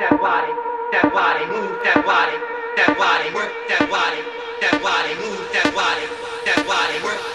that body, that body, move that body, that body, work that body, that body, move that body, that body, work.